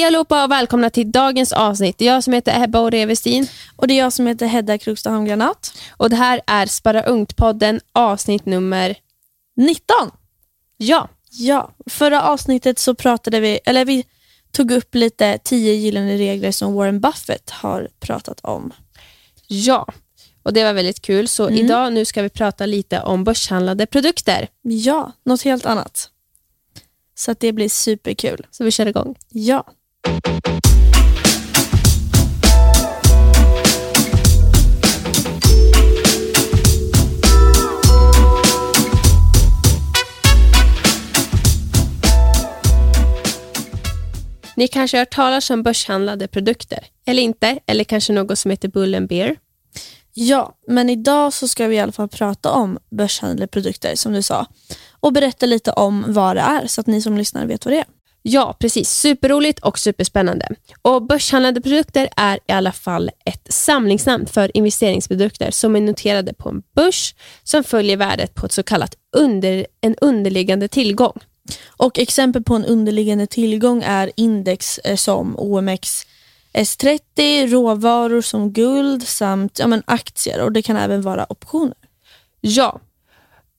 Hej allihopa och välkomna till dagens avsnitt. Det är jag som heter Ebba Orevestin. Och det är jag som heter Hedda Krokstaholm Granat. Och det här är Spara Ungt-podden avsnitt nummer 19. Ja. Ja, förra avsnittet så pratade vi, eller vi tog upp lite 10 gyllene regler som Warren Buffett har pratat om. Ja, och det var väldigt kul. Så Mm. idag nu ska vi prata lite om börshandlade produkter. Ja, något helt annat. Så att det blir superkul. Så vi kör igång. Ja. Ni kanske har hört talas om börshandlade produkter, eller inte, eller kanske något som heter Bull and Beer. Ja, men idag så ska vi i alla fall prata om börshandlade produkter som du sa och berätta lite om vad det är så att ni som lyssnar vet vad det är. Ja, precis. Superroligt och superspännande. Och Börshandlade produkter är i alla fall ett samlingsnamn för investeringsprodukter som är noterade på en börs som följer värdet på ett så kallat under, en underliggande tillgång. Och exempel på en underliggande tillgång är index eh, som OMX S30, råvaror som guld samt ja, men aktier och det kan även vara optioner. Ja.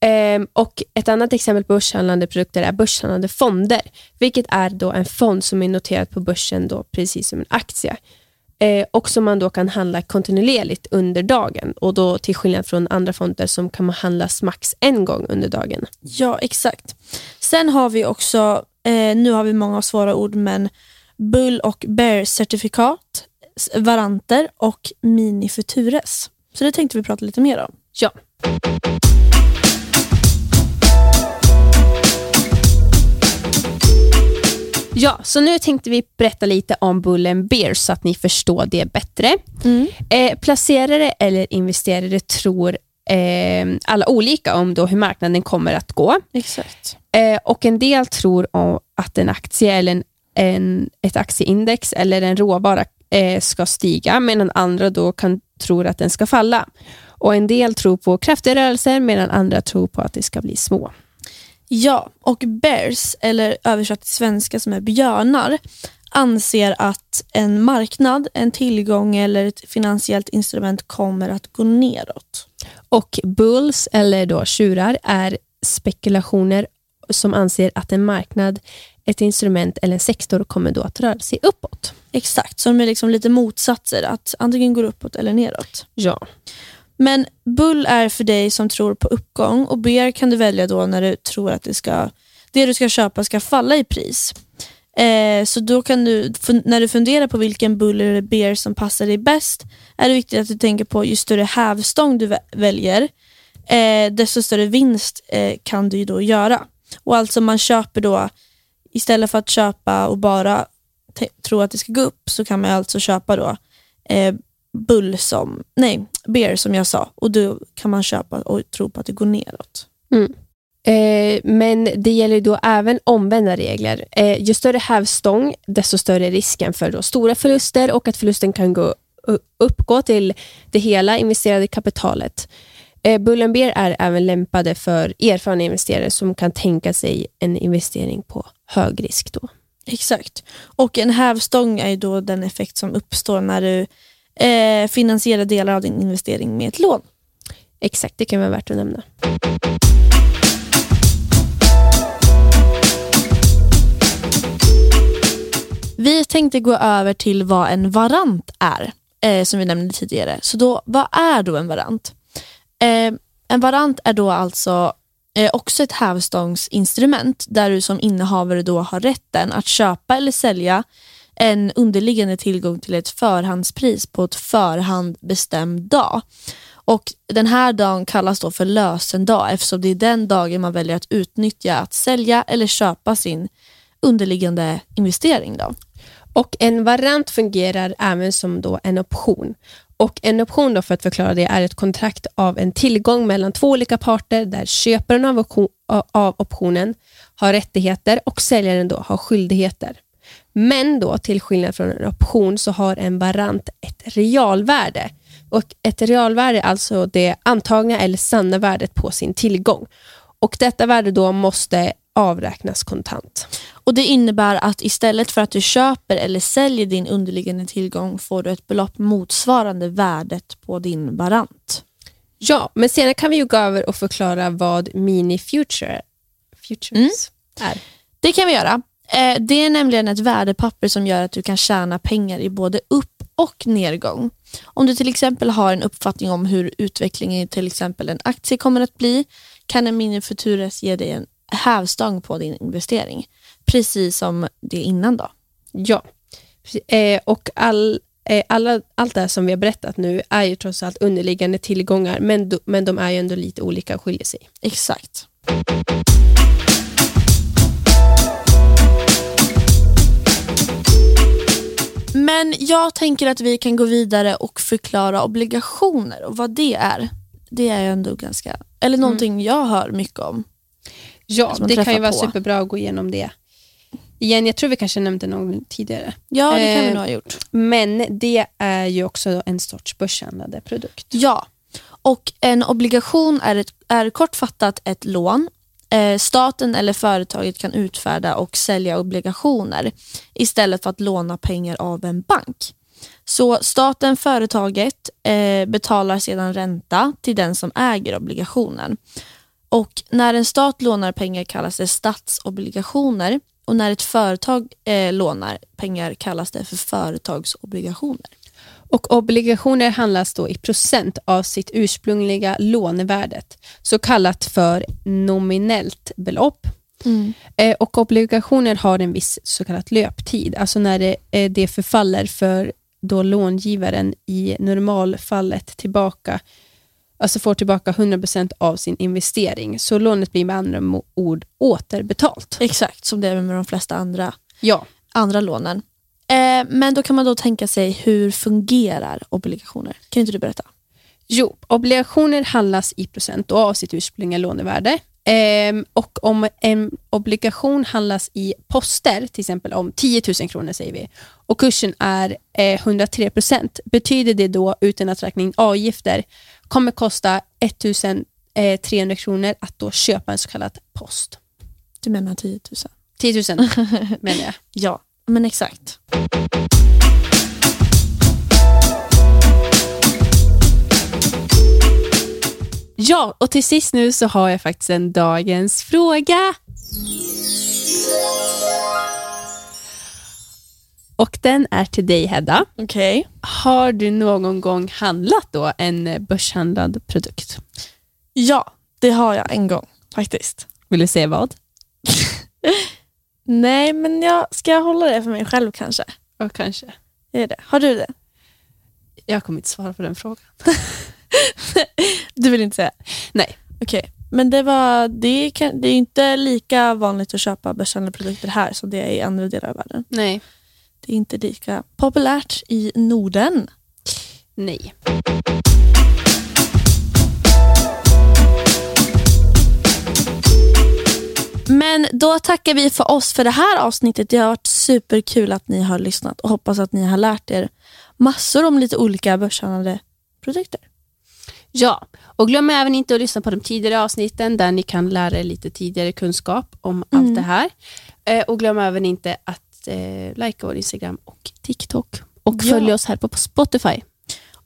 Ehm, och Ett annat exempel på börshandlande produkter är börshandlande fonder, vilket är då en fond som är noterad på börsen då, precis som en aktie. Eh, och som man då kan handla kontinuerligt under dagen och då till skillnad från andra fonder som kan man handlas max en gång under dagen. Ja, exakt. Sen har vi också, eh, nu har vi många svåra ord, men bull och bear certifikat, s- varanter och mini futures. Så det tänkte vi prata lite mer om. Ja. Ja, så nu tänkte vi berätta lite om Bull Beer så att ni förstår det bättre. Eh, placerare eller investerare tror eh, alla olika om då hur marknaden kommer att gå. Exakt. Eh, och En del tror att en aktie eller en, en, ett aktieindex eller en råvara eh, ska stiga medan andra då kan tror att den ska falla. Och En del tror på kraftiga rörelser medan andra tror på att det ska bli små. Ja, och bears, eller översatt till svenska som är björnar, anser att en marknad, en tillgång eller ett finansiellt instrument kommer att gå neråt. Och Bulls, eller då tjurar, är spekulationer som anser att en marknad, ett instrument eller en sektor kommer då att röra sig uppåt. Exakt, så de är liksom lite motsatser, att antingen går uppåt eller neråt. Ja. Men bull är för dig som tror på uppgång och bear kan du välja då när du tror att det, ska, det du ska köpa ska falla i pris. Eh, så då kan du, när du funderar på vilken bull eller bear som passar dig bäst, är det viktigt att du tänker på ju större hävstång du väljer, eh, desto större vinst eh, kan du ju då göra. Och alltså man köper då, istället för att köpa och bara tro att det ska gå upp, så kan man alltså köpa då eh, bull som, nej, bear som jag sa och då kan man köpa och tro på att det går neråt. Eh, men det gäller då även omvända regler. Eh, ju större hävstång, desto större är risken för då stora förluster och att förlusten kan gå, uppgå till det hela investerade kapitalet. Eh, Bull and Bear är även lämpade för erfarna investerare som kan tänka sig en investering på hög risk. Då. Exakt. Och en hävstång är ju då den effekt som uppstår när du eh, finansierar delar av din investering med ett lån. Exakt, det kan vara värt att nämna. Vi tänkte gå över till vad en varant är, eh, som vi nämnde tidigare. Så då, vad är då en varant? Eh, en varant är då alltså eh, också ett hävstångsinstrument där du som innehavare då har rätten att köpa eller sälja en underliggande tillgång till ett förhandspris på ett förhand bestämd dag. Och Den här dagen kallas då för lösendag eftersom det är den dagen man väljer att utnyttja att sälja eller köpa sin underliggande investering. Då. Och En variant fungerar även som då en option. Och En option, då för att förklara det, är ett kontrakt av en tillgång mellan två olika parter där köparen av, option, av optionen har rättigheter och säljaren då har skyldigheter. Men då till skillnad från en option så har en varant ett realvärde. Och Ett realvärde är alltså det antagna eller sanna värdet på sin tillgång. Och Detta värde då måste avräknas kontant. Och Det innebär att istället för att du köper eller säljer din underliggande tillgång får du ett belopp motsvarande värdet på din varant. Ja, men senare kan vi ju gå över och förklara vad mini future futures är. Det kan vi göra. Eh, Det är nämligen ett värdepapper som gör att du kan tjäna pengar i både upp och nedgång. Om du till exempel har en uppfattning om hur utvecklingen i till exempel en aktie kommer att bli kan en mini futures ge dig en hävstång på din investering. Precis som det innan då. Ja, eh, och all, eh, alla, allt det här som vi har berättat nu är ju trots allt underliggande tillgångar, men, men de är ju ändå lite olika och skiljer sig. Exakt. Men jag tänker att vi kan gå vidare och förklara obligationer och vad det är. Det är ändå ganska, eller någonting jag hör mycket om. Ja, det kan ju vara på. superbra att gå igenom det. Igen, jag tror vi kanske nämnde någon tidigare. Ja, det kan vi Eh, nog ha gjort. Men det är ju också en sorts börshandlade produkt. Ja, och en obligation är, ett, är kortfattat ett lån. Eh, staten eller företaget kan utfärda och sälja obligationer istället för att låna pengar av en bank. Så staten, företaget, eh, betalar sedan ränta till den som äger obligationen. Och när en stat lånar pengar kallas det statsobligationer och när ett företag eh, lånar pengar kallas det för företagsobligationer. Och obligationer handlas då i procent av sitt ursprungliga lånevärdet, så kallat för nominellt belopp. Eh, och obligationer har en viss så kallad löptid, alltså när det, eh, det förfaller för då långivaren i normalfallet tillbaka, alltså får tillbaka 100% av sin investering. Så lånet blir med andra ord återbetalt. Exakt, som det är med de flesta andra, Ja, andra lånen. Eh, men då kan man då tänka sig, hur fungerar obligationer? Kan inte du berätta? Jo, obligationer handlas i procent och av sitt ursprungliga lånevärde. Ehm, och om en obligation handlas i poster, till exempel om 10 000 kronor säger vi, och kursen är eh, 103 procent, betyder det då, utan att räkna in avgifter, kommer kosta 1 300 kronor att då köpa en så kallad post. Du menar 10 000? 10 000 menar jag. Ja, men exakt. Ja, och till sist nu så har jag faktiskt en dagens fråga. Och den är till dig Hedda. Okej. Har du någon gång handlat då en börshandlad produkt? Ja, det har jag en gång faktiskt. Vill du säga vad? Nej, men jag ska hålla det för mig själv kanske. Ja, kanske. Är det? Har du det? Jag kommer inte svara på den frågan. Du vill inte säga? Nej. Okej, men det, var, det, kan, det är inte lika vanligt att köpa börshandlade produkter här som det är i andra delar av världen. Nej. Det är inte lika populärt i Norden. Nej. Men då tackar vi för oss för det här avsnittet. Det har varit superkul att ni har lyssnat och hoppas att ni har lärt er massor om lite olika börshandlade produkter. Ja, och glöm även inte att lyssna på de tidigare avsnitten där ni kan lära er lite tidigare kunskap om allt det här. Eh, och glöm även inte att eh, likea vår Instagram och TikTok. Och Ja. följ oss här på Spotify.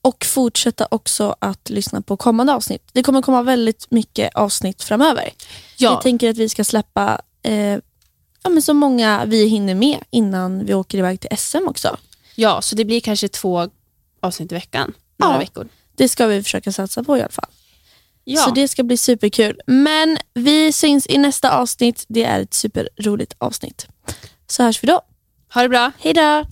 Och fortsätta också att lyssna på kommande avsnitt. Det kommer komma väldigt mycket avsnitt framöver. Ja, Vi tänker att vi ska släppa eh, ja, men så många vi hinner med innan vi åker iväg till SM också. ja, så det blir kanske två avsnitt i veckan. Några Ja. veckor. Det ska vi försöka satsa på i alla fall. Ja. Så det ska bli superkul. Men vi syns i nästa avsnitt. Det är ett superroligt avsnitt. Så hörs vi då. Ha det bra. Hej då!